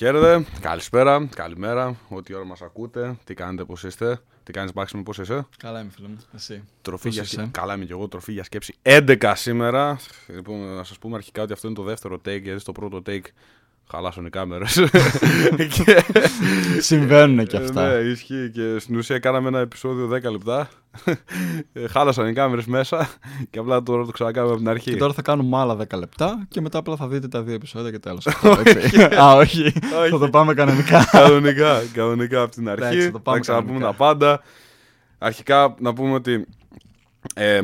Χαίρετε, καλησπέρα, καλημέρα, ό,τι ώρα μας ακούτε, τι κάνετε, πώς είστε, τι κάνεις Μάξιμο, πώς είσαι; Καλά είμαι φίλε μου, εσύ. Τροφή Πώς για είσαι; σκέψη. Καλά είμαι και εγώ, τροφή για σκέψη 11 σήμερα. Λοιπόν, να σας πούμε αρχικά ότι αυτό είναι το δεύτερο take, γιατί στο πρώτο take χαλάσουν οι κάμερες. και... Συμβαίνουν και αυτά. Ναι, ισχύει και στην ουσία κάναμε ένα επεισόδιο 10 λεπτά. Ε, Χάλασαν οι κάμερες μέσα και απλά τώρα το ξανακάνουμε από την αρχή. Και τώρα θα κάνουμε άλλα 10 λεπτά και μετά απλά θα δείτε τα δύο επεισόδια και τέλος. Έτσι. Α, όχι. Θα το πάμε κανονικά. κανονικά, κανονικά από την αρχή. Εντάξει, θα το πάμε θα ξαναπούμε κανονικά. τα πάντα. Αρχικά να πούμε ότι ε,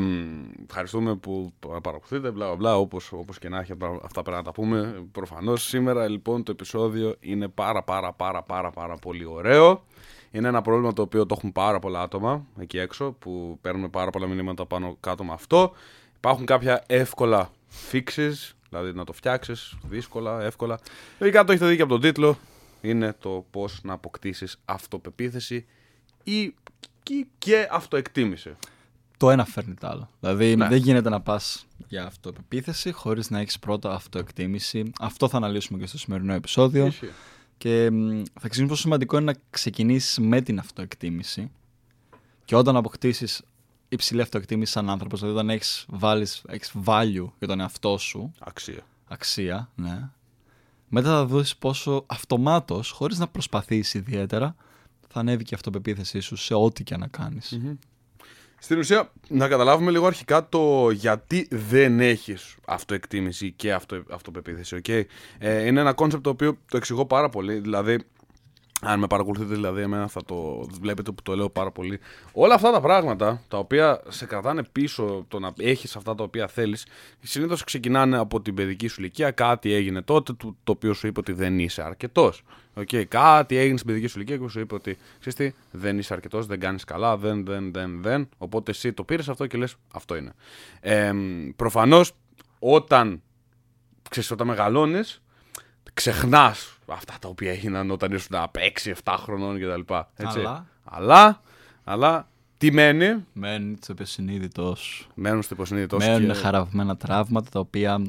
ευχαριστούμε που παρακολουθείτε, μπλα μπλα, μπλα όπως, όπως και να έχει αυτά αυτά πρέπει να τα πούμε. Προφανώς σήμερα λοιπόν το επεισόδιο είναι πάρα πάρα πάρα πάρα πάρα πολύ ωραίο. Είναι ένα πρόβλημα το οποίο το έχουν πάρα πολλά άτομα εκεί έξω που παίρνουν πάρα πολλά μηνύματα πάνω κάτω με αυτό. Υπάρχουν κάποια εύκολα fixes, δηλαδή να το φτιάξεις δύσκολα, εύκολα. Λογικά το έχετε δει και από τον τίτλο. Είναι το πώς να αποκτήσεις αυτοπεποίθηση ή και, και αυτοεκτίμηση. Το ένα φέρνει το άλλο. Δηλαδή Ναι. δεν γίνεται να πας για αυτοεπιθέση χωρίς να έχεις πρώτα αυτοεκτίμηση. Αυτό θα αναλύσουμε και στο σημερινό επεισόδιο. Ισχύει. Και μ, θα ξέρεις πόσο σημαντικό είναι να ξεκινήσεις με την αυτοεκτίμηση. Και όταν αποκτήσεις υψηλή αυτοεκτίμηση σαν άνθρωπος, δηλαδή όταν έχεις, value, έχεις value για τον εαυτό σου, Αξία. αξία, ναι. Μετά θα δεις πόσο αυτομάτως, χωρίς να προσπαθείς ιδιαίτερα, θα ανέβει και η αυτοπεποίθησή σου σε ό,τι και να κάνεις. Στην ουσία, να καταλάβουμε λίγο αρχικά το γιατί δεν έχεις αυτοεκτίμηση και αυτο, αυτοπεποίθηση. Okay? Ε, είναι ένα concept το οποίο το εξηγώ πάρα πολύ. Δηλαδή, αν με παρακολουθείτε, δηλαδή, εμένα θα το βλέπετε που το λέω πάρα πολύ. Όλα αυτά τα πράγματα τα οποία σε κρατάνε πίσω το να έχεις αυτά τα οποία θέλεις, συνήθως ξεκινάνε από την παιδική σου ηλικία. Κάτι έγινε τότε το, το οποίο σου είπε ότι δεν είσαι αρκετός. Okay, κάτι έγινε στην παιδική σου ηλικία και σου είπε ότι ξέρεις τι, δεν είσαι αρκετός, δεν κάνεις καλά, δεν, δεν, δεν, δεν. Οπότε εσύ το πήρες αυτό και λες, αυτό είναι. Ε, Προφανώς όταν, ξέρεις, όταν μεγαλώνεις, ξεχνάς αυτά τα οποία έγιναν όταν ήσουν 6-7 χρονών κτλ. Έτσι. Αλλά; αλλά, αλλά τι μένει, Μένει στο υποσυνείδητό σου. μένουν στο υποσυνείδητος σου Μένουν και- χαραγμένα τραύματα τα οποία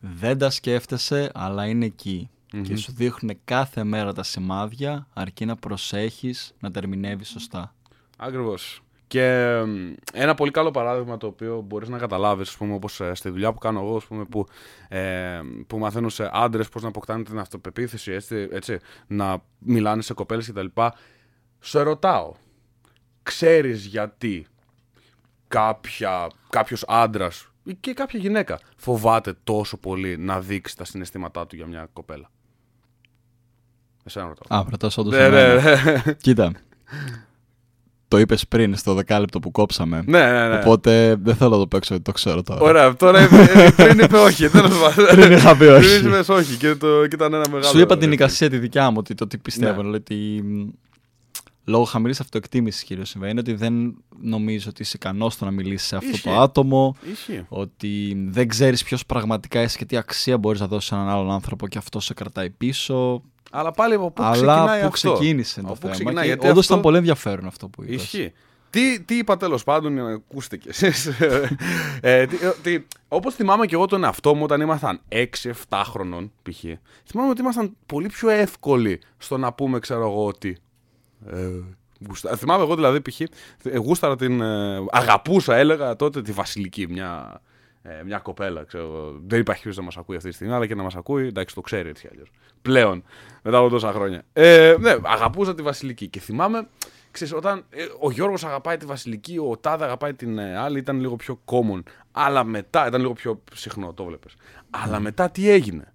δεν τα σκέφτεσαι, αλλά είναι εκεί. Και σου δείχνουν κάθε μέρα τα σημάδια, αρκεί να προσέχεις να τα ερμηνεύεις σωστά. Ακριβώς. Και μ, ένα πολύ καλό παράδειγμα το οποίο μπορείς να καταλάβεις, ας πούμε, όπως ε, στη δουλειά που κάνω εγώ, ας πούμε, που, ε, που μαθαίνω σε άντρες πώς να αποκτάνε την αυτοπεποίθηση, έτσι, έτσι, να μιλάνε σε κοπέλες κτλ. Σε ρωτάω, ξέρεις γιατί κάποια, κάποιος άντρας ή και κάποια γυναίκα φοβάται τόσο πολύ να δείξει τα συναισθήματά του για μια κοπέλα; Εσένα ρωτάω. Α, ρωτάς όντως Ναι, εμένα. ναι, ναι. Κοίτα, το είπες πριν στο δεκάλεπτο που κόψαμε. ναι, ναι, ναι. Οπότε δεν θέλω να το παίξω γιατί το ξέρω τώρα. Ωραία, τώρα είπε, ε, πριν είπε όχι. τέλος πάντων. Πριν είχα πει όχι. Πριν είπες όχι και, το, και ήταν ένα μεγάλο. Σου είπα την εικασία τη δικιά μου, ότι το τι πιστεύω. Ναι. Ναι. Ότι μ, λόγω χαμηλής αυτοεκτίμησης κυρίως συμβαίνει, ότι δεν νομίζω ότι είσαι ικανός στο να μιλήσεις σε αυτό Ισχύει. το άτομο. Ισχύει. Ότι δεν ξέρεις ποιος πραγματικά είσαι και τι αξία μπορείς να δώσεις σε έναν άλλον άνθρωπο και αυτό σε κρατάει πίσω. Αλλά πάλι από πού Αλλά ξεκινάει που αυτό; ξεκίνησε το Από πού θέμα. ξεκινάει, και γιατί όντως αυτό- ήταν πολύ ενδιαφέρον αυτό που είπες. Ισχύει. Τι, τι είπα τέλος πάντων, για να ακούσετε κι εσεί. ε, τι, ε, τι, Όπως θυμάμαι και εγώ τον εαυτό μου όταν ήμασταν 6-7 χρονών, π.χ. Θυμάμαι ότι ήμασταν πολύ πιο εύκολοι στο να πούμε, ξέρω εγώ, ότι. Ε, γουστα- Θυμάμαι εγώ δηλαδή, π.χ. ε, γούσταρα την. ε, αγαπούσα, έλεγα τότε τη Βασιλική, μια, ε, μια κοπέλα. Ξέρω, εγώ. δεν υπάρχει ποιος να μας ακούει αυτή τη στιγμή, αλλά και να μας ακούει, εντάξει, το ξέρει έτσι κι αλλιώς. Πλέον, μετά από τόσα χρόνια. Ε, ναι, αγαπούσα τη Βασιλική και θυμάμαι. Ξέρεις, όταν ε, ο Γιώργος αγαπάει τη Βασιλική, ο Τάδε αγαπάει την ε, άλλη, ήταν λίγο πιο common. Αλλά μετά, ήταν λίγο πιο συχνό, το βλέπεις. Αλλά μετά τι έγινε;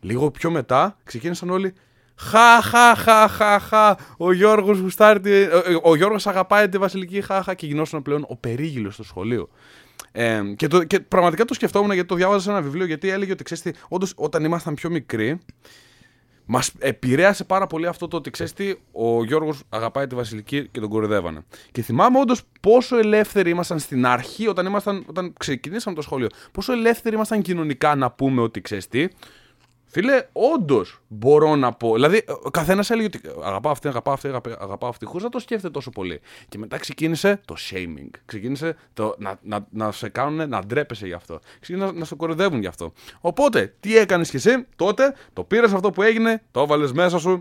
Λίγο πιο μετά ξεκίνησαν όλοι Χα, χα, χα, χα, χα. Ο Γιώργος γουστάρει τη... ο, ο Γιώργος αγαπάει τη Βασιλική, χα, χα. Και γινόταν πλέον ο περίγυλος στο σχολείο. Ε, και, το, και πραγματικά το σκεφτόμουν γιατί το διάβαζα σε ένα βιβλίο. Γιατί έλεγε ότι ξέρεις τι, όντως όταν ήμασταν πιο μικροί, Μας επηρέασε πάρα πολύ αυτό το ότι ξέρεις τι, ο Γιώργος αγαπάει τη Βασιλική και τον κορυδεύανε. Και θυμάμαι όντως πόσο ελεύθεροι ήμασταν στην αρχή, όταν, ήμασταν, όταν ξεκινήσαμε το σχολείο, πόσο ελεύθεροι ήμασταν κοινωνικά να πούμε ότι ξέρεις τι, Φίλε, όντως μπορώ να πω. Δηλαδή, ο καθένας έλεγε ότι αγαπάω αυτή, αγαπάω αυτή, αγαπάω, αγαπάω αυτή, χωρίς να το σκέφτεται τόσο πολύ. Και μετά ξεκίνησε το shaming. Ξεκίνησε το να, να, να σε κάνουν να ντρέπεσαι γι' αυτό. Ξεκίνησε να, να σε κοροϊδεύουν γι' αυτό. Οπότε, τι έκανες κι εσύ τότε, το πήρες αυτό που έγινε, το έβαλες μέσα σου,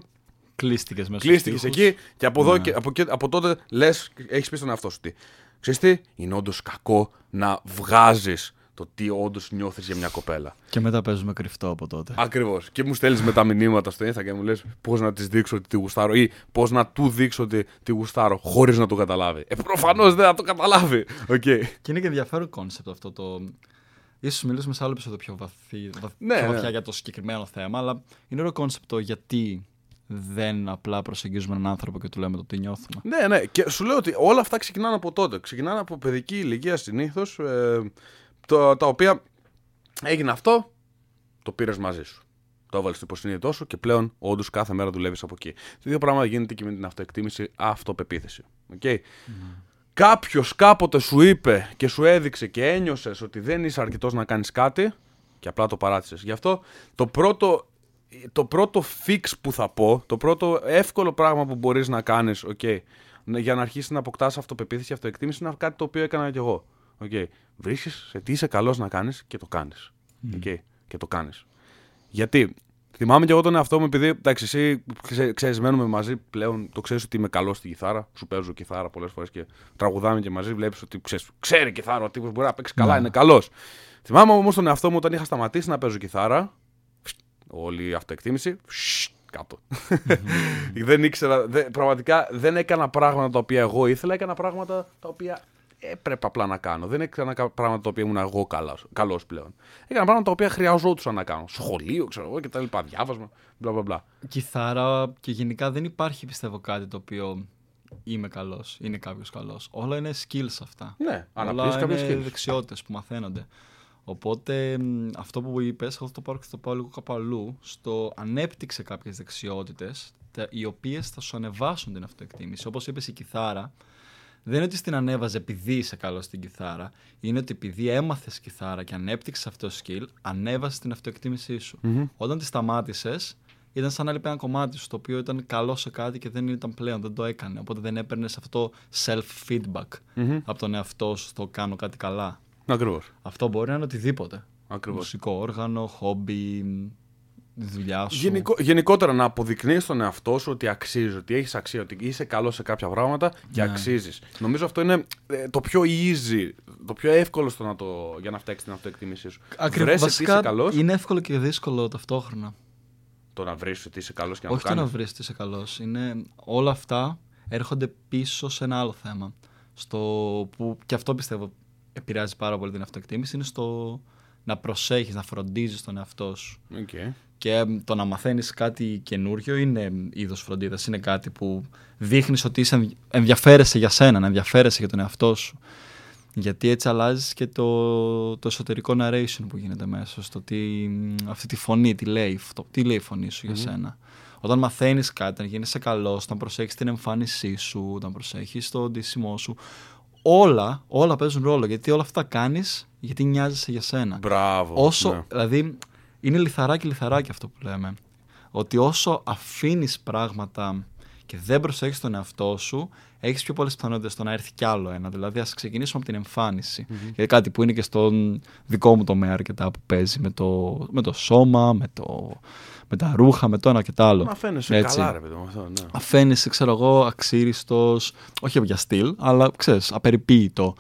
Κλείστηκες μέσα κλείστηκες στους εκεί και από, εδώ Ναι. και, από, εκεί- από τότε λες, έχεις πει στον εαυτό σου τι. Ξέρεις τι, είναι όντως κακό να βγάζεις το τι όντως νιώθεις για μια κοπέλα. Και μετά παίζουμε κρυφτό από τότε. Ακριβώς. Και μου στέλνεις μετά μηνύματα στο Instagram και μου λες πώς να της δείξω ότι τη γουστάρω ή πώς να του δείξω ότι τη γουστάρω χωρίς να το καταλάβει. Ε, προφανώς δεν θα το καταλάβει. Οκ. Και είναι και ενδιαφέρον concept αυτό το. Ίσως μιλήσουμε σε άλλο επεισόδιο πιο, βαθύ, βαθ- Ναι, πιο ναι. βαθιά για το συγκεκριμένο θέμα, αλλά είναι ωραίο concept το γιατί δεν απλά προσεγγίζουμε έναν άνθρωπο και του λέμε το τι νιώθουμε. Ναι, ναι. Και σου λέω ότι όλα αυτά ξεκινάνε από τότε. Ξεκινάνε από παιδική ηλικία συνήθως. Ε, το- τα οποία έγινε αυτό, το πήρες μαζί σου. Το έβαλες στο υποσυνείδητό σου και πλέον όντως κάθε μέρα δουλεύεις από εκεί. Το ίδιο πράγμα γίνεται και με την αυτοεκτίμηση, αυτοπεποίθηση. Okay? Κάποιος κάποτε σου είπε και σου έδειξε και ένιωσες ότι δεν είσαι αρκετός να κάνεις κάτι και απλά το παράτησες. Γι' αυτό το πρώτο, το πρώτο fix που θα πω, το πρώτο εύκολο πράγμα που μπορείς να κάνεις, okay, για να αρχίσεις να αποκτάς αυτοπεποίθηση και αυτοεκτίμηση είναι κάτι το οποίο έκανα κι εγώ. Okay. Βρίσκεις σε τι είσαι καλός να κάνεις και το κάνεις. Okay. Και το κάνεις. Γιατί; Θυμάμαι κι εγώ τον εαυτό μου, επειδή εντάξει, εσύ ξέ, ξέρεις, μένουμε μαζί πλέον, το ξέρεις ότι είμαι καλός στη κιθάρα. Σου παίζω κιθάρα πολλές φορές και τραγουδάμε και μαζί. Βλέπεις ότι ξέρεις, ξέρει κιθάρα ο τύπος μπορεί να παίξει καλά, είναι καλός. Θυμάμαι όμως τον εαυτό μου όταν είχα σταματήσει να παίζω κιθάρα. Όλη η αυτοεκτίμηση. φσ, Κάτω. δεν ήξερα. δεν- πραγματικά δεν έκανα πράγματα τα οποία εγώ ήθελα, έκανα πράγματα τα οποία έπρεπε απλά να κάνω. Δεν έκανα κα- πράγματα τα οποία ήμουν εγώ καλός πλέον. Έκανα πράγματα τα οποία χρειαζόντουσαν να κάνω. Σχολείο, ξέρω εγώ κτλ. Διάβασμα, μπλα μπλα μπλα. Κιθάρα και γενικά δεν υπάρχει πιστεύω κάτι το οποίο είμαι καλός, είναι κάποιος καλός. Όλα είναι skills αυτά. Ναι, Όλα αναπτύσσεις κάποιες είναι skills. δεξιότητες που μαθαίνονται. Οπότε μ, αυτό που είπες, εγώ θα το πάρω και θα το πάω λίγο κάπου αλλού. Στο ανέπτυξε κάποιες δεξιότητες, οι οποίες θα σου ανεβάσουν την αυτοεκτίμηση. Όπως είπες, η κιθάρα δεν είναι ότι στην ανέβαζε επειδή είσαι καλός στην κιθάρα. Είναι ότι επειδή έμαθες κιθάρα και ανέπτυξες αυτό το skill, ανέβασες την αυτοεκτίμησή σου. Όταν τη σταμάτησες, ήταν σαν να λείπει ένα κομμάτι σου το οποίο ήταν καλό σε κάτι και δεν ήταν πλέον, δεν το έκανε. Οπότε δεν έπαιρνες αυτό το self-feedback από τον εαυτό σου στο κάνω κάτι καλά. Ακριβώς. Αυτό μπορεί να είναι οτιδήποτε. Ακριβώς. Μουσικό όργανο, χόμπι, δουλειά σου. Γενικο, γενικότερα να αποδεικνύεις τον εαυτό σου ότι αξίζει, ότι έχεις αξία, ότι είσαι καλός σε κάποια πράγματα και Ναι. αξίζεις. Νομίζω αυτό είναι ε, το πιο easy, το πιο εύκολο στο να το, για να φτιάξεις την αυτοεκτίμησή σου. Ακριβώς. Βρες ότι Βασικά είσαι καλός, είναι εύκολο και δύσκολο ταυτόχρονα. το να βρεις ότι είσαι καλός και να Όχι το το να κάνεις. βρεις ότι είσαι καλός. Είναι όλα αυτά έρχονται πίσω σε ένα άλλο θέμα. Στο που και αυτό πιστεύω επηρεάζει πάρα πολύ την αυτοεκτίμηση είναι στο να προσέχεις, να φροντίζεις τον εαυτό σου. Okay. Και εμ, το να μαθαίνεις κάτι καινούριο είναι εμ, είδος φροντίδας. Είναι κάτι που δείχνεις ότι είσαι, ενδι- ενδιαφέρεσαι για σένα, να ενδιαφέρεσαι για τον εαυτό σου. Γιατί έτσι αλλάζεις και το, το εσωτερικό narration που γίνεται μέσα στο τι, μ, αυτή τη φωνή, τι λέει, αυτό, τι λέει η φωνή σου για σένα. Όταν μαθαίνεις κάτι, να γίνεσαι καλός, όταν προσέχεις την εμφάνισή σου, όταν προσέχεις το ντύσιμό σου, όλα, όλα παίζουν ρόλο. Γιατί όλα αυτά κάνεις γιατί νοιάζεσαι για σένα. Μπράβο. Όσο, ναι. δηλαδή, είναι λιθαράκι λιθαράκι αυτό που λέμε. Ότι όσο αφήνεις πράγματα και δεν προσέχεις τον εαυτό σου, έχεις πιο πολλές πιθανότητες στο να έρθει κι άλλο ένα. Δηλαδή, ας ξεκινήσουμε από την εμφάνιση. Γιατί κάτι που είναι και στον δικό μου τομέα αρκετά που παίζει με το, με το σώμα, με, το, με τα ρούχα, με το ένα και το άλλο. Να φαίνεσαι Έτσι. καλά, ρε παιδί μου. Αυτό, ναι. Αφαίνεσαι, ξέρω εγώ, αξίριστος, όχι για στυλ, αλλά ξέρεις, απεριποίητο.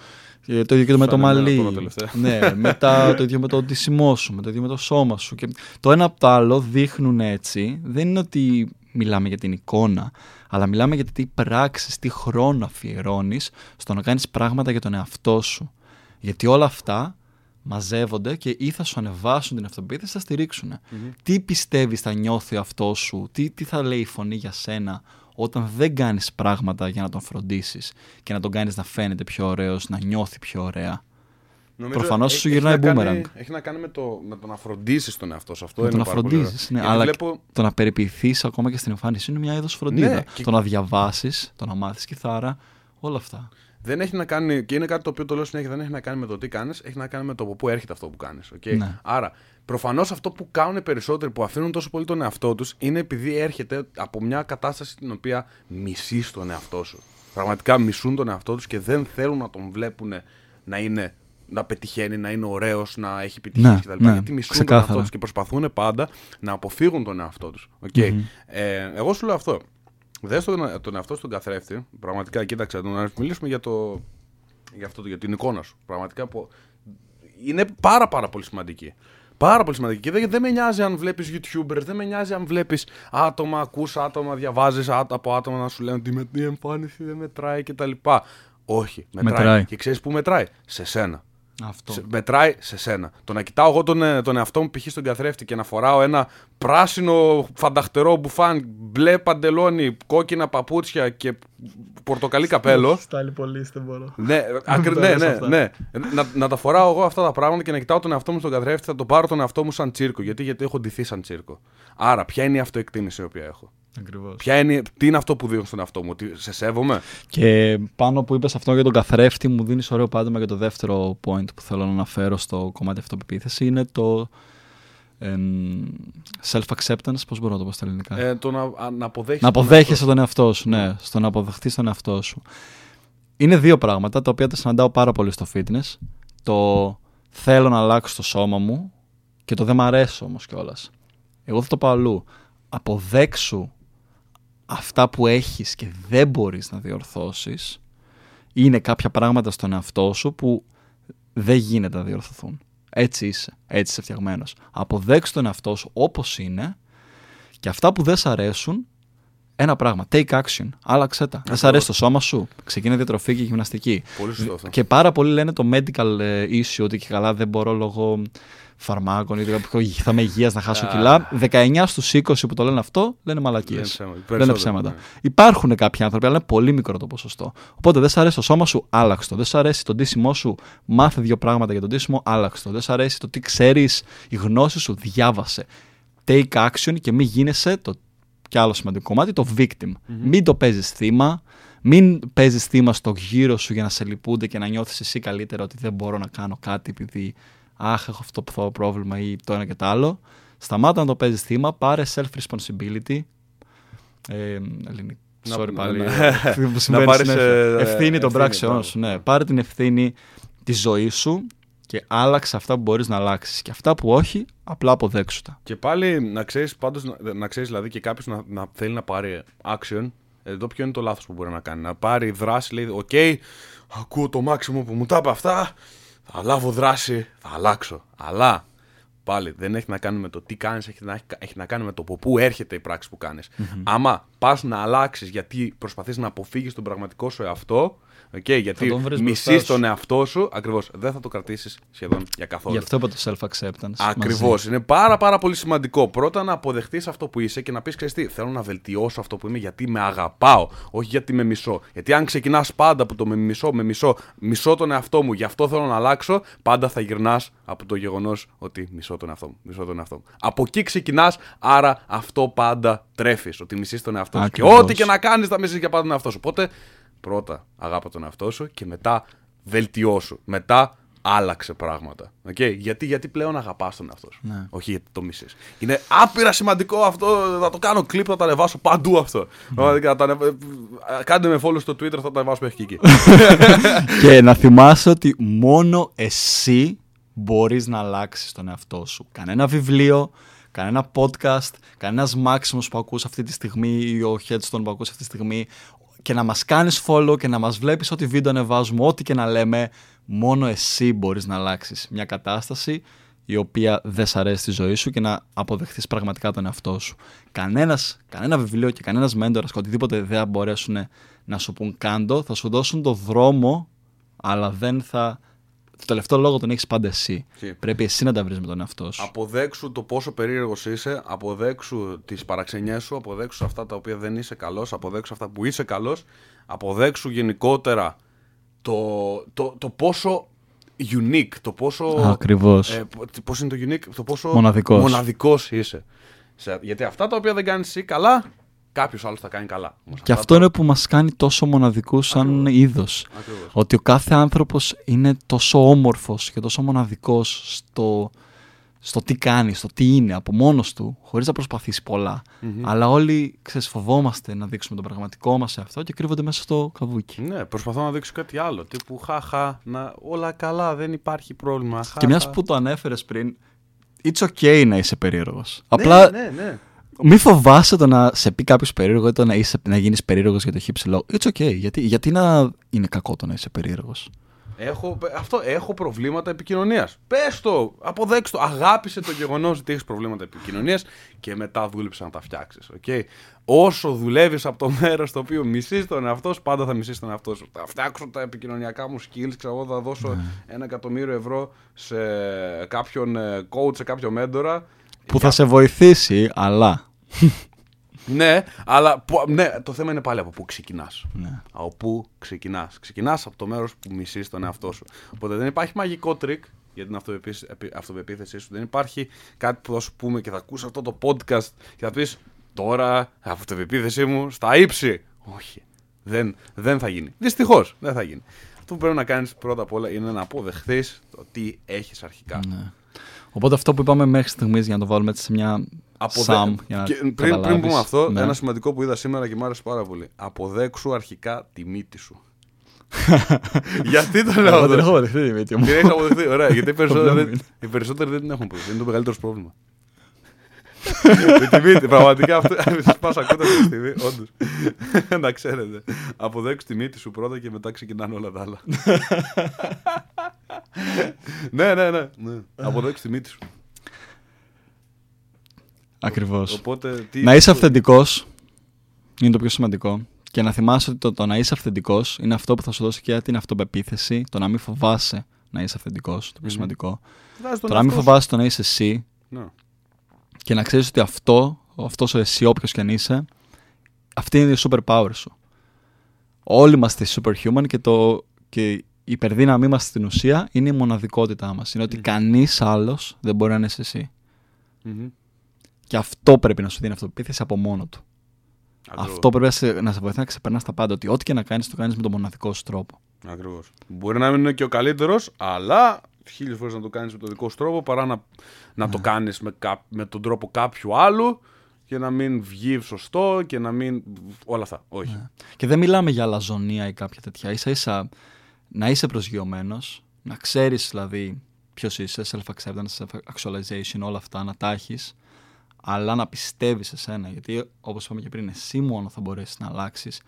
Ε, Το ίδιο και το με το Σαν εμένα μαλλί. τώρα τελευταία. ναι, μετά το ίδιο με το ντύσιμό σου, με το ίδιο με το σώμα σου. Και το ένα από το άλλο δείχνουν έτσι. Δεν είναι ότι μιλάμε για την εικόνα, αλλά μιλάμε για τι πράξεις, τι χρόνο αφιερώνεις στο να κάνεις πράγματα για τον εαυτό σου. Γιατί όλα αυτά μαζεύονται και ή θα σου ανεβάσουν την αυτοποίθηση, θα στηρίξουν. Τι πιστεύεις θα νιώθει ο αυτό σου, τι, τι θα λέει η φωνή για σένα όταν δεν κάνεις πράγματα για να τον φροντίσεις και να τον κάνεις να φαίνεται πιο ωραίος, να νιώθει πιο ωραία. Νομίζω Προφανώς έ- σου έχει γυρνάει να κάνει- boomerang. Έχει να κάνει με το, με το να φροντίσεις τον εαυτό σου. Αυτό Με το είναι να πάρα πολύ ωραίο. φροντίζεις, ναι, Γιατί αλλά βλέπω, το να περιποιηθείς ακόμα και στην εμφάνιση είναι μια είδος φροντίδα. Ναι, και- Το να διαβάσεις, το να μάθεις κιθάρα, όλα αυτά. Δεν έχει να κάνει. και είναι κάτι το οποίο το λέω συνέχεια. Δεν έχει να κάνει με το τι κάνεις, έχει να κάνει με το από πού έρχεται αυτό που κάνεις. Okay? Ναι. Άρα, Προφανώς αυτό που κάνουν περισσότεροι, που αφήνουν τόσο πολύ τον εαυτό τους, είναι επειδή έρχεται από μια κατάσταση την οποία μισείς τον εαυτό σου. Πραγματικά μισούν τον εαυτό τους και δεν θέλουν να τον βλέπουν να είναι να πετυχαίνει, να είναι ωραίος, να έχει επιτυχίες Ναι, κτλ. ναι, γιατί μισούν ξεκάθαρα. τον εαυτό τους και προσπαθούν πάντα να αποφύγουν τον εαυτό τους. Okay. Ε, εγώ σου λέω αυτό. Δες τον, τον εαυτό σου στον καθρέφτη. Πραγματικά, κοίταξε, να μιλήσουμε για, το, για, αυτό, το- για την εικόνα σου. Πραγματικά που είναι πάρα πάρα πολύ σημαντική. Πάρα πολύ σημαντική. Και δεν, δεν με νοιάζει αν βλέπεις YouTubers, δεν με νοιάζει αν βλέπεις άτομα, ακούς άτομα, διαβάζεις από άτομα να σου λένε ότι με την εμφάνιση δεν μετράει κτλ. Όχι, μετράει. Μετράει. Και ξέρεις πού μετράει; Σε σένα. Αυτό. Σε, μετράει σε σένα. Το να κοιτάω εγώ τον, ε, τον εαυτό μου π.χ. στον καθρέφτη και να φοράω ένα πράσινο φανταχτερό μπουφάν, μπλε παντελόνι, κόκκινα παπούτσια και πορτοκαλί καπέλο. Στάλει πολύ, δεν μπορώ. Ναι, ακρι... τα ναι, λες ναι, αυτά. ναι. Να, να τα φοράω εγώ αυτά τα πράγματα και να κοιτάω τον εαυτό μου στον καθρέφτη, θα το πάρω τον εαυτό μου σαν τσίρκο. Γιατί, γιατί έχω ντυθεί σαν τσίρκο. Άρα, ποια είναι η αυτοεκτίμηση η οποία έχω; Ακριβώς. Ποια είναι, τι είναι αυτό που δίνω στον εαυτό μου, ότι σε σέβομαι; Και πάνω που είπες αυτό για τον καθρέφτη, μου δίνεις ωραίο πάντομα για το δεύτερο point που θέλω να αναφέρω στο κομμάτι αυτοπεποίθηση. Είναι το εμ, self-acceptance. Πώς μπορώ να το πω στα ελληνικά; Ε, το να, α- να αποδέχεσαι. να τον αποδέχεσαι εαυτό τον εαυτό σου, ναι. Στο να αποδεχτείς τον εαυτό σου. Είναι δύο πράγματα τα οποία τα συναντάω πάρα πολύ στο fitness. Το θέλω να αλλάξω το σώμα μου και το δεν μ' αρέσει όμως κιόλας. Εγώ θα το πω αλλού. Αποδέξου αυτά που έχεις και δεν μπορείς να διορθώσεις είναι κάποια πράγματα στον εαυτό σου που δεν γίνεται να διορθωθούν. Έτσι είσαι. Έτσι είσαι φτιαγμένος. Αποδέξου τον εαυτό σου όπως είναι και αυτά που δεν σ' αρέσουν ένα πράγμα. Take action. Άλλαξε τα. Δεν σ' αρέσει το σώμα σου. Ξεκίνα διατροφή και γυμναστική. Πολύ σωστό αυτό. Και πάρα πολλοί λένε το medical ε, issue ότι και καλά δεν μπορώ λόγω φαρμάκων ή κάποιο- θα είμαι υγεία να χάσω Α. κιλά. 19 στους 20 που το λένε αυτό λένε μαλακίες. Λένε ψέματα. Λένε Περισσότερο, ψέματα. ναι. Υπάρχουν κάποιοι άνθρωποι, αλλά είναι πολύ μικρό το ποσοστό. Οπότε δεν σ' αρέσει το σώμα σου, άλλαξε το. Δεν σ' αρέσει το ντύσιμό σου, μάθε δύο πράγματα για το ντύσιμο, άλλαξε το. Δεν σ' αρέσει το τι ξέρεις, η γνώση σου, διάβασε. Take action και μην γίνεσαι το κι άλλο σημαντικό κομμάτι, το victim. Μην το παίζεις θύμα. Μην παίζεις θύμα στο γύρο σου για να σε λυπούνται και να νιώθεις εσύ καλύτερα ότι δεν μπορώ να κάνω κάτι επειδή αχ, έχω αυτό το πρόβλημα ή το ένα και το άλλο. Σταμάτα να το παίζεις θύμα, πάρε self-responsibility. Ε, ελληνική. Να- Sorry να- πάλι. να- ε, που συμβαίνει πάρεις, συνέχεια. ε, ευθύνη των ευθύνη, πράξεών μπράβο. σου. Ναι. Πάρε την ευθύνη τη ζωή σου και άλλαξε αυτά που μπορείς να αλλάξεις. Και αυτά που όχι, απλά αποδέξου τα. Και πάλι να ξέρεις, πάντως να, να ξέρεις δηλαδή και κάποιος να, να θέλει να πάρει action. Εδώ ποιο είναι το λάθος που μπορεί να κάνει. Να πάρει δράση, λέει: Οκ, ακούω τον Μάξιμο που μου τα είπε αυτά. Θα λάβω δράση, θα αλλάξω. Αλλά πάλι δεν έχει να κάνει με το τι κάνεις, έχει, να- έχει να κάνει με το από πού έρχεται η πράξη που κανει Άμα πας να αλλάξεις γιατί προσπαθείς να αποφύγεις τον πραγματικό σου εαυτό, okay, γιατί τον βρεις μπροστά μισείς σου. τον εαυτό σου, ακριβώς δεν θα το κρατήσεις σχεδόν για καθόλου. Γι' αυτό είπα το self-acceptance. Ακριβώς. μαζί. Είναι πάρα, πάρα πολύ σημαντικό. Πρώτα να αποδεχτείς αυτό που είσαι και να πεις: Ξέρεις τι, θέλω να βελτιώσω αυτό που είμαι γιατί με αγαπάω, όχι γιατί με μισώ. Γιατί αν ξεκινάς πάντα από το με μισώ, με μισώ, μισώ τον εαυτό μου, γι' αυτό θέλω να αλλάξω, πάντα θα γυρνάς από το γεγονός ότι μισώ τον εαυτό μου. Μισώ τον εαυτό μου. Από εκεί ξεκινάς, άρα αυτό πάντα τρέφεις. Ότι μισείς τον εαυτό σου. Και Ακριβώς. ό,τι και να κάνεις, θα μισείς για πάντα τον εαυτό σου. Οπότε, πρώτα αγάπα τον εαυτό σου και μετά βελτιώσου. Μετά άλλαξε πράγματα. Okay? Γιατί, γιατί πλέον αγαπάς τον εαυτό σου. Ναι. Όχι γιατί το μισείς. Είναι άπειρα σημαντικό αυτό. Θα το κάνω κλειπ, θα το ανεβάσω παντού αυτό. Πραγματικά, θα το ανεβα- Κάντε με follow στο Twitter, θα το ανεβάσω μέχρι και εκεί. και να θυμάσαι ότι μόνο εσύ μπορείς να αλλάξεις τον εαυτό σου. Κανένα βιβλίο, κανένα podcast, κανένας Maximus που ακούς αυτή τη στιγμή ή ο Headstone που ακούς αυτή τη στιγμή και να μας κάνεις follow και να μας βλέπεις ό,τι βίντεο ανεβάζουμε, ό,τι και να λέμε, μόνο εσύ μπορείς να αλλάξεις μια κατάσταση η οποία δεν σ' αρέσει στη ζωή σου και να αποδεχτείς πραγματικά τον εαυτό σου. Κανένας, κανένα βιβλίο και κανένας μέντορας και οτιδήποτε δεν θα μπορέσουν να σου πούν κάντο, θα σου δώσουν το δρόμο, αλλά δεν θα... Το τελευταίο λόγο τον έχεις πάντα εσύ. Τι; Πρέπει εσύ να τα βρεις με τον εαυτό σου. Αποδέξου το πόσο περίεργος είσαι, αποδέξου τις παραξενιές σου, αποδέξου αυτά τα οποία δεν είσαι καλός, αποδέξου αυτά που είσαι καλός, αποδέξου γενικότερα το, το, το πόσο unique, το πόσο. Ακριβώς. Ε, πώς είναι το unique, το πόσο Μοναδικός. μοναδικός είσαι. Σε- γιατί αυτά τα οποία δεν κάνεις εσύ καλά, κάποιος άλλος θα κάνει καλά. Όμως Και αυτά αυτό είναι που μας κάνει τόσο μοναδικούς σαν είδος. Ακριβώς. Ότι ο κάθε άνθρωπος είναι τόσο όμορφος και τόσο μοναδικός στο, στο τι κάνει, στο τι είναι από μόνος του, χωρίς να προσπαθήσει Αλλά όλοι ξέρεις, φοβόμαστε να δείξουμε το πραγματικό μας σε αυτό και κρύβονται μέσα στο καβούκι. Ναι, προσπαθώ να δείξω κάτι άλλο. Τύπου χαχα, να όλα καλά, δεν υπάρχει πρόβλημα. Χα, και μια που το ανέφερες πριν, it's okay να είσαι περίεργος. Ναι, Απλά ναι, ναι. Μη φοβάσαι το να σε πει κάποιος περίεργο ή το να, είσαι, να γίνεις περίεργος για το χύψη λόγο. It's okay. Γιατί, γιατί να είναι κακό το να είσαι περίεργος; Έχω, αυτό, έχω προβλήματα επικοινωνίας. Πες το, αποδέξτε το. Αγάπησε το γεγονός ότι έχεις προβλήματα επικοινωνίας και μετά δούλεψε να τα φτιάξεις. Okay? Όσο δουλεύεις από το μέρος το οποίο μισείς τον εαυτό σου, πάντα θα μισείς τον εαυτό σου. Θα φτιάξω τα επικοινωνιακά μου skills, ξέρω εγώ, θα δώσω ναι. ένα εκατομμύριο ευρώ σε κάποιον ε, coach, σε κάποιο μέντορα. Που θα σε βοηθήσει, αλλά ναι, αλλά ναι, το θέμα είναι πάλι από πού ξεκινάς. Ναι. Από πού ξεκινάς. Ξεκινάς από το μέρος που μισείς τον εαυτό σου. Οπότε δεν υπάρχει μαγικό τρικ για την αυτοπεποίθησή σου. Δεν υπάρχει κάτι που θα σου πούμε και θα ακούσει αυτό το podcast και θα πεις τώρα αυτοπεποίθησή μου στα ύψη. Όχι. Δεν, δεν θα γίνει. Δυστυχώς δεν θα γίνει. Αυτό που πρέπει να κάνεις πρώτα απ' όλα είναι να αποδεχθείς το τι έχεις αρχικά. Ναι. Οπότε αυτό που είπαμε μέχρι στιγμής για να το βάλουμε έτσι σε μια Sam, για να και πριν, πριν πούμε αυτό, ναι. ένα σημαντικό που είδα σήμερα και μου άρεσε πάρα πολύ. Αποδέξου αρχικά τη μύτη σου. γιατί το λέω αυτό; Δεν έχω αποδεχθεί τη μύτη μου. Την έχεις αποδεχθεί, ωραία. γιατί οι περισσότεροι, δεν, οι περισσότεροι δεν την έχουν αποδεχθεί. Είναι το μεγαλύτερο πρόβλημα. Με τη μύτη, πραγματικά αυτό. Αν πα ακούτε αυτή τη στιγμή, όντως. Να ξέρετε. Αποδέξου τη μύτη σου πρώτα και μετά ξεκινάνε όλα τα άλλα. ναι, ναι, ναι. Αποδέξου τη μύτη σου. Ακριβώς. Να είσαι αυθεντικός είναι το πιο σημαντικό. Και να θυμάσαι ότι το, το να είσαι αυθεντικός είναι αυτό που θα σου δώσει και την αυτοπεποίθηση, το να μην φοβάσαι να είσαι αυθεντικός, το πιο σημαντικό. Το να μην φοβάσαι το να είσαι εσύ. Ναι. Και να ξέρεις ότι αυτό, αυτός ο εσύ, όποιος και αν είσαι, αυτή είναι η super power σου. Όλοι είμαστε superhuman και, το, και η υπερδύναμή μας στην ουσία είναι η μοναδικότητά μας. Είναι ότι mm κανείς άλλος δεν μπορεί να είναι εσύ. Και αυτό πρέπει να σου δίνει αυτοπεποίθηση από μόνο του. Αυτό πρέπει να σε, να σε βοηθάει να ξεπερνάς τα πάντα. Ότι ό,τι και να κάνεις, το κάνεις με τον μοναδικό σου τρόπο. Ακριβώς. Μπορεί να μην είναι και ο καλύτερος, αλλά χίλιες φορές να το κάνεις με τον δικό σου τρόπο παρά να, να ναι. το κάνεις με, με τον τρόπο κάποιου άλλου και να μην βγει σωστό και να μην. όλα αυτά. Όχι. Ναι. Και δεν μιλάμε για αλαζονία ή κάποια τέτοια. σα ίσα να είσαι προσγειωμένος, να ξέρεις δηλαδή ποιος είσαι, self-acceptance, self-actualization, όλα αυτά, να τα έχεις αλλά να πιστεύεις σε σένα. Γιατί, όπως είπαμε και πριν, εσύ μόνο θα μπορέσεις να αλλάξεις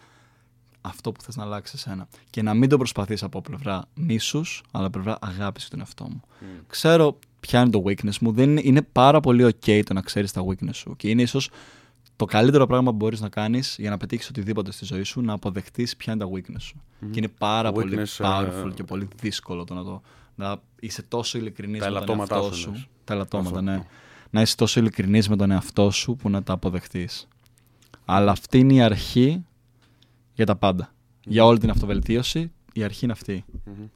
αυτό που θες να αλλάξεις εσένα. Και να μην το προσπαθείς από πλευρά μίσους, αλλά πλευρά αγάπης του εαυτό μου. Mm. Ξέρω ποια είναι το weakness μου. Δεν είναι, είναι πάρα πολύ OK το να ξέρεις τα weakness σου. Και είναι ίσως το καλύτερο πράγμα που μπορείς να κάνεις για να πετύχεις οτιδήποτε στη ζωή σου, να αποδεχτείς ποια είναι τα weakness σου. Mm. Και είναι πάρα πολύ weakness, powerful uh, και πολύ δύσκολο το να το. Να είσαι τόσο ειλικρινής με τον εαυτό σου. Τα ελαττώματα, ναι να είσαι τόσο ειλικρινής με τον εαυτό σου που να τα αποδεχτείς. Αλλά αυτή είναι η αρχή για τα πάντα. Για όλη την αυτοβελτίωση, η αρχή είναι αυτή. Mm-hmm.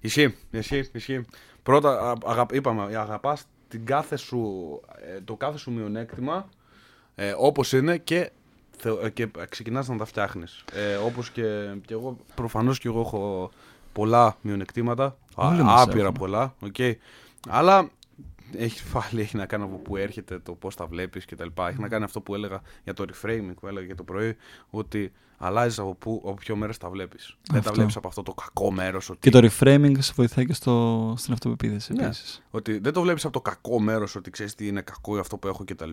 Ισχύει, ισχύει, ισχύει. Πρώτα, αγα, είπαμε, αγαπάς την κάθε σου, ε, το κάθε σου μειονέκτημα ε, όπως είναι και, ε, και ξεκινάς να τα φτιάχνεις. Ε, όπως και, και εγώ, προφανώς και εγώ έχω πολλά μειονεκτήματα, άπειρα πολλά, okay. αλλά έχει πάλι έχει να κάνει από πού έρχεται, το πώς τα βλέπεις κτλ. Έχει να κάνει αυτό που έλεγα για το reframing που έλεγα για το πρωί, ότι αλλάζεις από, πού, από ποιο μέρος τα βλέπεις. Δεν τα βλέπεις από αυτό το κακό μέρος. Ότι... Και το reframing σε βοηθάει και στο, στην αυτοπεποίθηση ναι. επίσης. Ότι δεν το βλέπεις από το κακό μέρος ότι ξέρεις τι είναι κακό αυτό που έχω κτλ.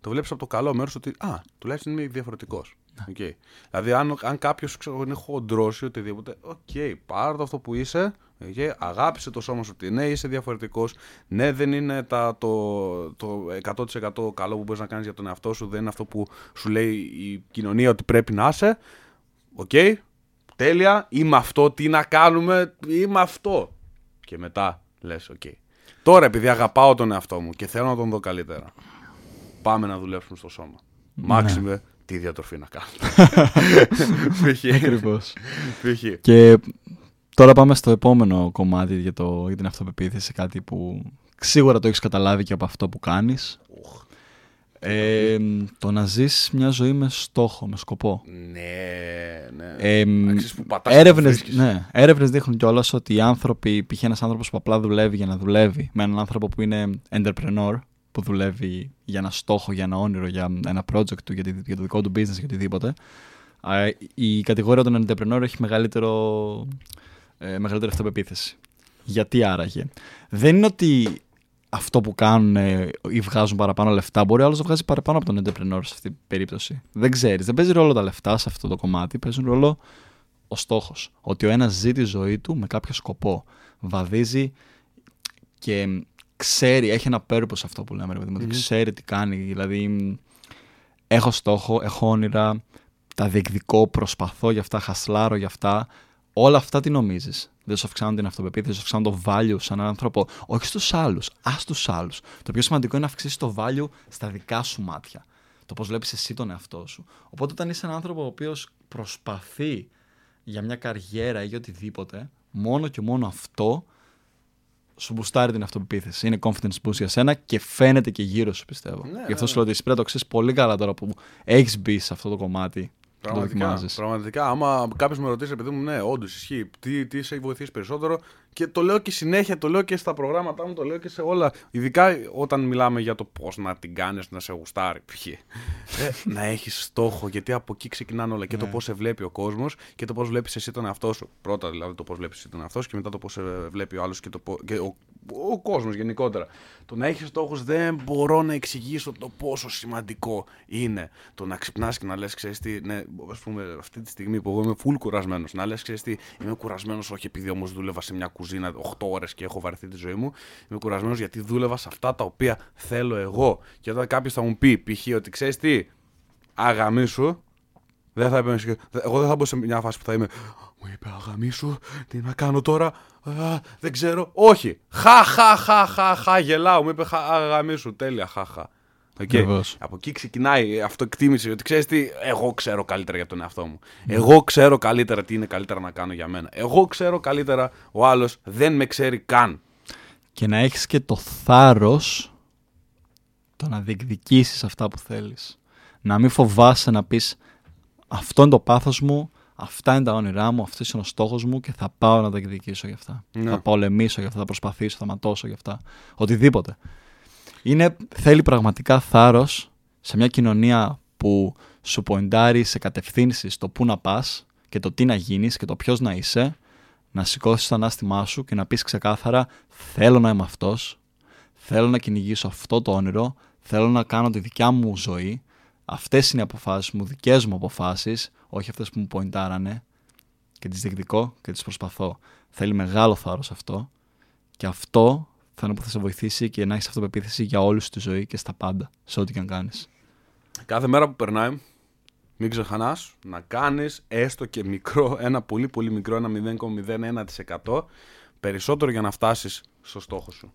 Το βλέπεις από το καλό μέρος ότι α, τουλάχιστον είμαι διαφορετικός. Okay. Ναι. Δηλαδή, αν, αν κάποιος είναι χοντρός ή οτιδήποτε, OK, okay, πάρ το αυτό που είσαι, Okay. Αγάπησε το σώμα σου ότι ναι, είσαι διαφορετικός. Ναι, δεν είναι τα, το, το 100% καλό που μπορείς να κάνεις για τον εαυτό σου. Δεν είναι αυτό που σου λέει η κοινωνία ότι πρέπει να είσαι. OK. Okay. Τέλεια. Είμαι αυτό. Τι να κάνουμε. Είμαι αυτό. Και μετά λες, OK. Okay. Τώρα επειδή αγαπάω τον εαυτό μου και θέλω να τον δω καλύτερα. Πάμε να δουλέψουμε στο σώμα. Ναι. Μάξιμε τι διατροφή να κάνουμε. Ακριβώς. και Τώρα πάμε στο επόμενο κομμάτι για, το, για την αυτοπεποίθηση, κάτι που σίγουρα το έχεις καταλάβει και από αυτό που κάνεις. Ε, το να ζεις μια ζωή με στόχο, με σκοπό. Ναι, ναι. Ε, Να ξέρεις που πατάς και που έρευνες, βρίσκεις. ναι, έρευνες δείχνουν κιόλας ότι οι άνθρωποι, π.χ. ένας άνθρωπος που απλά δουλεύει για να δουλεύει, με έναν άνθρωπο που είναι entrepreneur, που δουλεύει για ένα στόχο, για ένα όνειρο, για ένα project του, για, τη- για το δικό του business, για οτιδήποτε, α, η κατηγορία των entrepreneur έχει μεγαλύτερο, ε, μεγαλύτερη αυτοπεποίθηση. Γιατί άραγε. Δεν είναι ότι αυτό που κάνουν ε, ή βγάζουν παραπάνω λεφτά, μπορεί άλλος να βγάζει παραπάνω από τον entrepreneur σε αυτή την περίπτωση. Δεν ξέρεις. Δεν παίζει ρόλο τα λεφτά σε αυτό το κομμάτι. Παίζουν ρόλο ο στόχος. Ότι ο ένας ζει τη ζωή του με κάποιο σκοπό. Βαδίζει και ξέρει, έχει ένα purpose αυτό που λέμε, ρε παιδί μου, ότι ξέρει τι κάνει. Δηλαδή, μ, έχω στόχο, έχω όνειρα, τα διεκδικώ, προσπαθώ για αυτά, χασλάρω για αυτά. Όλα αυτά τι νομίζεις. Δεν σου αυξάνουν την αυτοπεποίθηση, δεν σου αυξάνουν το value σαν άνθρωπο. Όχι στους άλλους. Α τους άλλους. Το πιο σημαντικό είναι να αυξήσεις το value στα δικά σου μάτια. Το πώς βλέπεις εσύ τον εαυτό σου. Οπότε, όταν είσαι ένα άνθρωπο ο οποίος προσπαθεί για μια καριέρα ή για οτιδήποτε, μόνο και μόνο αυτό σου μπουστάρει την αυτοπεποίθηση. Είναι confidence boost για σένα και φαίνεται και γύρω σου, πιστεύω. Ναι, Γι' αυτό ναι, σου λέω ότι εσύ πρέπει να το ξέρεις πολύ καλά τώρα που έχεις μπει σε αυτό το κομμάτι. Και Το Πραγματικά, δοκιμάζεις. πραγματικά. Άμα κάποιος με ρωτήσει, επειδή μου, ναι, όντως ισχύει, τι, τι σε έχει βοηθήσει περισσότερο. Και το λέω και συνέχεια, το λέω και στα προγράμματά μου, το λέω και σε όλα. Ειδικά όταν μιλάμε για το πώς να την κάνεις, να σε γουστάρει. π.χ. Ε, να έχεις στόχο, γιατί από εκεί ξεκινάνε όλα. Και το Ναι. πώς σε βλέπει ο κόσμος και το πώς βλέπεις εσύ τον εαυτό σου. Πρώτα δηλαδή το πώς βλέπεις εσύ τον εαυτό σου και μετά το πώς σε βλέπει ο άλλος και, το, πώς- και ο, ο κόσμος γενικότερα. Το να έχεις στόχους δεν μπορώ να εξηγήσω το πόσο σημαντικό είναι το να ξυπνάς και να λες, ξέρεις τι, ναι, ας πούμε, αυτή τη στιγμή που εγώ είμαι full κουρασμένος, να λες, ξέρεις τι, είμαι κουρασμένος όχι επειδή όμως δούλευα σε μια κουζίνα 8 ώρες και έχω βαρεθεί τη ζωή μου. Είμαι κουρασμένος γιατί δούλευα σε αυτά τα οποία θέλω εγώ. Και όταν κάποιος θα μου πει, π.χ., ότι ξέρεις τι, α γαμήσου, δεν θα είμαι, εγώ δεν θα μπω σε μια φάση που θα είμαι. Μου είπε α γαμήσου, τι να κάνω τώρα; Α, δεν ξέρω. Όχι. Χα, χα, χα, χα, χα, γελάω. Μου είπε χα, α γαμήσου. Τέλεια, χα, χα. Οκ. Βεβαίως. Από εκεί ξεκινάει η αυτοεκτίμηση. Ότι ξέρεις τι, εγώ ξέρω καλύτερα για τον εαυτό μου. Εγώ ξέρω καλύτερα τι είναι καλύτερα να κάνω για μένα. Εγώ ξέρω καλύτερα, ο άλλος δεν με ξέρει καν. Και να έχεις και το θάρρος το να διεκδικήσεις αυτά που θέλεις. Να μην φοβάσαι να πεις αυτό είναι το πάθος μου, αυτά είναι τα όνειρά μου, αυτός είναι ο στόχος μου και θα πάω να τα εκδικήσω για αυτά. Ναι. Θα πολεμήσω για αυτά, θα προσπαθήσω, θα ματώσω για αυτά. Οτιδήποτε. Είναι, θέλει πραγματικά θάρρος σε μια κοινωνία που σου ποιντάρει σε κατευθύνσεις το πού να πας και το τι να γίνεις και το ποιος να είσαι, να σηκώσεις το ανάστημά σου και να πεις ξεκάθαρα θέλω να είμαι αυτός, θέλω να κυνηγήσω αυτό το όνειρο, θέλω να κάνω τη δικιά μου ζωή, αυτές είναι οι αποφάσεις μου, δικές μου αποφάσεις, όχι αυτές που μου ποιντάρανε και τις διεκδικώ και τις προσπαθώ. Θέλει μεγάλο θάρρος αυτό και αυτό θα είναι που θα σε βοηθήσει και να έχεις αυτοπεποίθηση για όλη σου τη ζωή και στα πάντα, σε ό,τι και αν κάνεις. Κάθε μέρα που περνάει, μην ξεχανά να κάνεις έστω και μικρό, ένα πολύ πολύ μικρό, ένα 0,01% περισσότερο για να φτάσεις στο στόχο σου.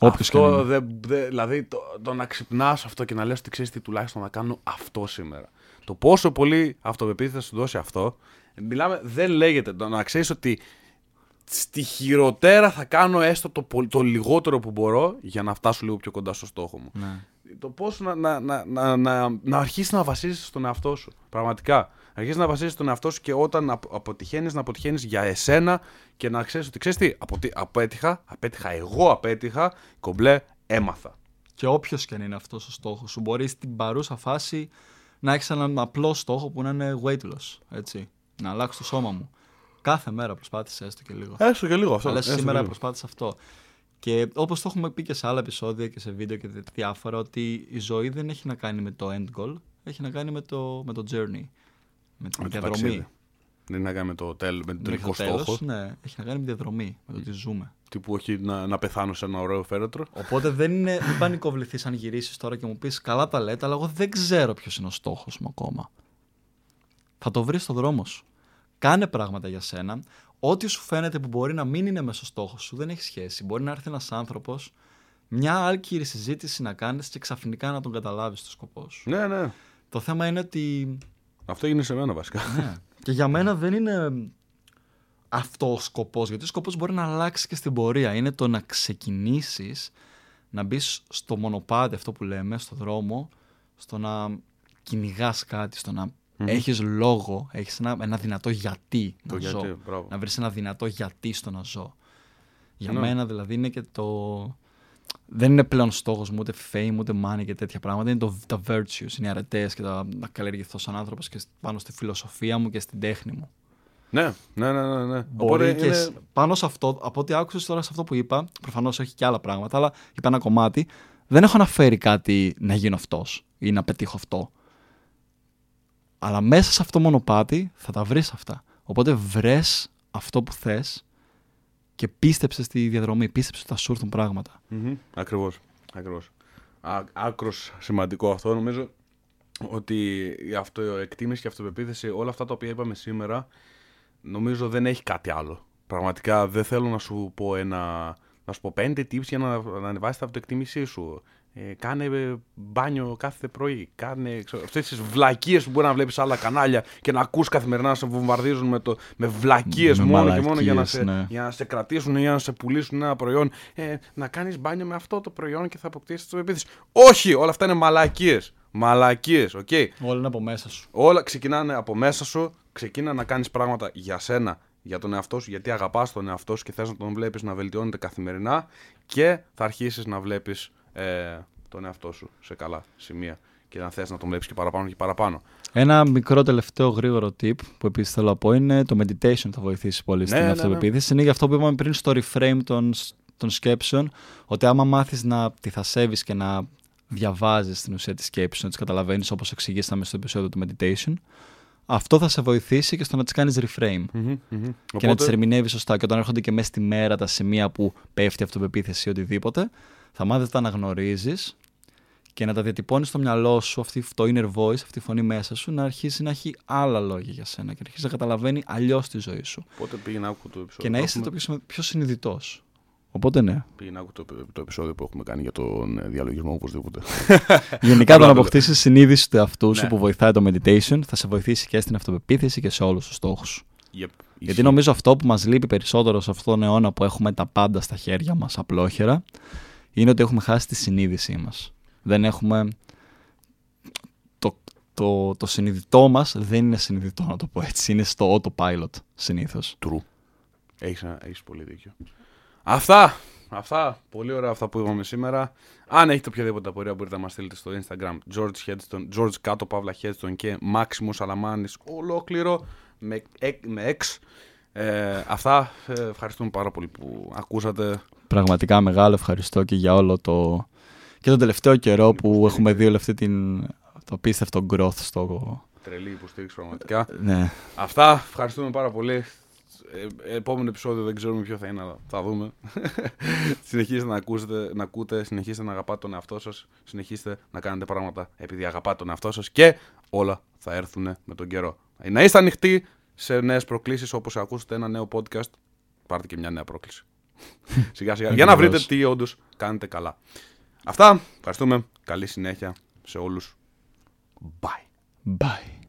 Όποιος και να αυτό είναι. δεν, δεν- δηλαδή το, το να ξυπνάς αυτό και να λες ότι ξέρεις τι τουλάχιστον να κάνω αυτό σήμερα. Το πόσο πολύ αυτοπεποίθηση θα σου δώσει αυτό, μιλάμε, δεν λέγεται. Το να ξέρεις ότι στη χειροτέρα θα κάνω έστω το, πολ- το λιγότερο που μπορώ για να φτάσω λίγο πιο κοντά στο στόχο μου. Ναι. Το πώς να, να, να, να, να, να αρχίσεις να βασίζεσαι στον εαυτό σου. Πραγματικά. Αρχίσεις να βασίζεσαι στον εαυτό σου και όταν απο- αποτυχαίνεις, να αποτυχαίνεις για εσένα και να ξέρεις ότι ξέρεις τι, αποτι- απέτυχα, απέτυχα, εγώ απέτυχα, κομπλέ, έμαθα. Και όποιος και αν είναι αυτός ο στόχος σου, μπορείς στην παρούσα φάση να έχεις έναν απλό στόχο που να είναι weight loss. Έτσι. Να αλλάξεις το σώμα μου. Κάθε μέρα προσπάθησες έστω και λίγο. Έστω και λίγο αυτό. Αλλά έστω και σήμερα λίγο. προσπάθησα αυτό. Και όπως το έχουμε πει και σε άλλα επεισόδια και σε βίντεο και διάφορα, ότι η ζωή δεν έχει να κάνει με το end goal, έχει να κάνει με το, με το journey. Με την Με το διαδρομή. ταξίδι. Δεν είναι να κάνει με το τέλο, με τον Μέχρι τελικό το τέλος, στόχο. ναι, έχει να κάνει με τη διαδρομή, με το τι ζούμε. Τύπου όχι να, να πεθάνω σε ένα ωραίο φέρετρο. Οπότε δεν είναι, μην πανικοβληθείς αν γυρίσεις τώρα και μου πεις καλά τα λέτε, αλλά εγώ δεν ξέρω ποιος είναι ο στόχος μου ακόμα. Θα το βρεις στο δρόμο σου. Κάνε πράγματα για σένα. Ό,τι σου φαίνεται που μπορεί να μην είναι μέσα στο στόχο σου δεν έχει σχέση. Μπορεί να έρθει ένας άνθρωπος, μια άλκυρη συζήτηση να κάνεις και ξαφνικά να τον καταλάβεις το σκοπό σου. Ναι, ναι. Το θέμα είναι ότι. Αυτό έγινε σε μένα βασικά. Ναι. και για μένα δεν είναι αυτό ο σκοπός. Γιατί ο σκοπός μπορεί να αλλάξει και στην πορεία. Είναι το να ξεκινήσεις να μπεις στο μονοπάτι αυτό που λέμε, στο δρόμο, στο να κυνηγάς κάτι, στο να mm έχεις λόγο, έχεις ένα, ένα δυνατό γιατί Το να γιατί, ζω. μπράβο. Να βρεις ένα δυνατό γιατί στο να ζω. Για Ναι. μένα δηλαδή είναι και το... Δεν είναι πλέον στόχος μου ούτε fame ούτε money και τέτοια πράγματα. Είναι το, τα virtues, είναι οι αρετές και τα, να καλλιεργηθώ σαν άνθρωπος και πάνω στη φιλοσοφία μου και στην τέχνη μου. Ναι, ναι, ναι, ναι. ναι. Μπορεί Οπότε και είναι- σ- πάνω σε αυτό, από ό,τι άκουσες τώρα σε αυτό που είπα, προφανώς έχει και άλλα πράγματα, αλλά είπα ένα κομμάτι. Δεν έχω αναφέρει κάτι να γίνω αυτός ή να πετύχω αυτό. Αλλά μέσα σε αυτό το μονοπάτι θα τα βρεις αυτά. Οπότε βρες αυτό που θες και πίστεψες στη διαδρομή. Πίστεψες ότι θα σου έρθουν πράγματα. Μμμ, Ακριβώς, ακριβώς. Α, άκρος σημαντικό αυτό. Νομίζω ότι η αυτοεκτίμηση και η αυτοπεποίθηση, όλα αυτά τα οποία είπαμε σήμερα, νομίζω δεν έχει κάτι άλλο. Πραγματικά δεν θέλω να σου πω ένα... Να σου πω πέντε tips για να, να ανεβάσεις την αυτοεκτίμησή σου. Ε, κάνε ε, μπάνιο κάθε πρωί. Κάνε ξέρω, αυτές τις βλακίες που μπορεί να βλέπεις σε άλλα κανάλια και να ακούς καθημερινά να σε βομβαρδίζουν με, το, με βλακίες Με μόνο και μόνο για να, μαλακίες, σε, ναι. για να σε κρατήσουν ή για να σε πουλήσουν ένα προϊόν. Ε, να κάνεις μπάνιο με αυτό το προϊόν και θα αποκτήσεις το επίθεση. Όχι! Όλα αυτά είναι μαλακίες. Μαλακίες, οκ. Όλα είναι από μέσα σου. Όλα ξεκινάνε από μέσα σου. Ξεκίνα να κάνεις πράγματα για σένα, για τον εαυτό σου, γιατί αγαπάς τον εαυτό σου και θες να τον βλέπεις να βελτιώνεται καθημερινά και θα αρχίσεις να βλέπεις ε, τον εαυτό σου σε καλά σημεία και να θες να τον βλέπεις και παραπάνω και παραπάνω. Ένα μικρό τελευταίο γρήγορο tip που επίσης θέλω να πω είναι το meditation θα βοηθήσει πολύ Ναι, στην ναι, ναι. αυτοπεποίθηση. Είναι για αυτό που είπαμε πριν στο reframe των, των σκέψεων, ότι άμα μάθεις να τη θασεύει και να διαβάζεις την ουσία τη σκέψη, να τις καταλαβαίνεις όπως εξηγήσαμε στο επεισόδιο του meditation, αυτό θα σε βοηθήσει και στο να τις κάνεις reframe. Και να τις ερμηνεύεις σωστά. Και όταν έρχονται και μέσα στη μέρα τα σημεία που πέφτει η αυτοπεποίθηση ή οτιδήποτε, θα μάθεις να τα αναγνωρίζεις και να τα διατυπώνεις στο μυαλό σου, αυτή, το inner voice, αυτή η φωνή μέσα σου, να αρχίσει να έχει άλλα λόγια για σένα και να αρχίσει να καταλαβαίνει αλλιώς τη ζωή σου. Οπότε πήγαινε άκου το επεισόδιο. Και να που είσαι το έχουμε- πιο, συμμε- πιο συνειδητός. Οπότε ναι. Πήγαινε άκου το, το επεισόδιο που έχουμε κάνει για τον ε, διαλογισμό οπωσδήποτε. Γενικά το Απλά να το αποκτήσεις συνείδηση του εαυτού σου Ναι. που βοηθάει το meditation θα σε βοηθήσει και στην αυτοπεποίθηση και σε όλους τους στόχους. Yep, Γιατί ισχύει. νομίζω αυτό που μας λείπει περισσότερο σε αυτόν τον αιώνα που έχουμε τα πάντα στα χέρια μας απλόχερα είναι ότι έχουμε χάσει τη συνείδησή μας. Δεν έχουμε. Το, το, το συνειδητό μας δεν είναι συνειδητό, να το πω έτσι. Είναι στο autopilot συνήθως. True. Έχεις, ένα- έχεις πολύ δίκιο. Αυτά. Αυτά. Πολύ ωραία αυτά που είπαμε σήμερα. Αν έχετε οποιαδήποτε απορία μπορείτε να μας στείλετε στο Instagram George, Headston, George κάτω παύλα Headston και Maximus Αλαμάνης ολόκληρο με, εκ- με X. Ε, αυτά. Ε, ευχαριστούμε πάρα πολύ που ακούσατε. Πραγματικά μεγάλο ευχαριστώ και για όλο το. και τον τελευταίο καιρό που έχουμε δει όλη αυτή την. το απίστευτο growth στο. Τρελή υποστήριξη πραγματικά. Ναι, Αυτά. Ευχαριστούμε πάρα πολύ. Ε, επόμενο επεισόδιο δεν ξέρουμε ποιο θα είναι, αλλά θα δούμε. συνεχίστε να, ακούσετε, να ακούτε, συνεχίστε να αγαπάτε τον εαυτό σας, συνεχίστε να κάνετε πράγματα επειδή αγαπάτε τον εαυτό σας και όλα θα έρθουν με τον καιρό. Να είστε ανοιχτοί σε νέες προκλήσεις όπως ακούσετε ένα νέο podcast, πάρτε και μια νέα πρόκληση. σιγά σιγά, για να βρείτε Ακριβώς. τι όντως κάνετε καλά. Αυτά, ευχαριστούμε, καλή συνέχεια σε όλους. Bye. bye.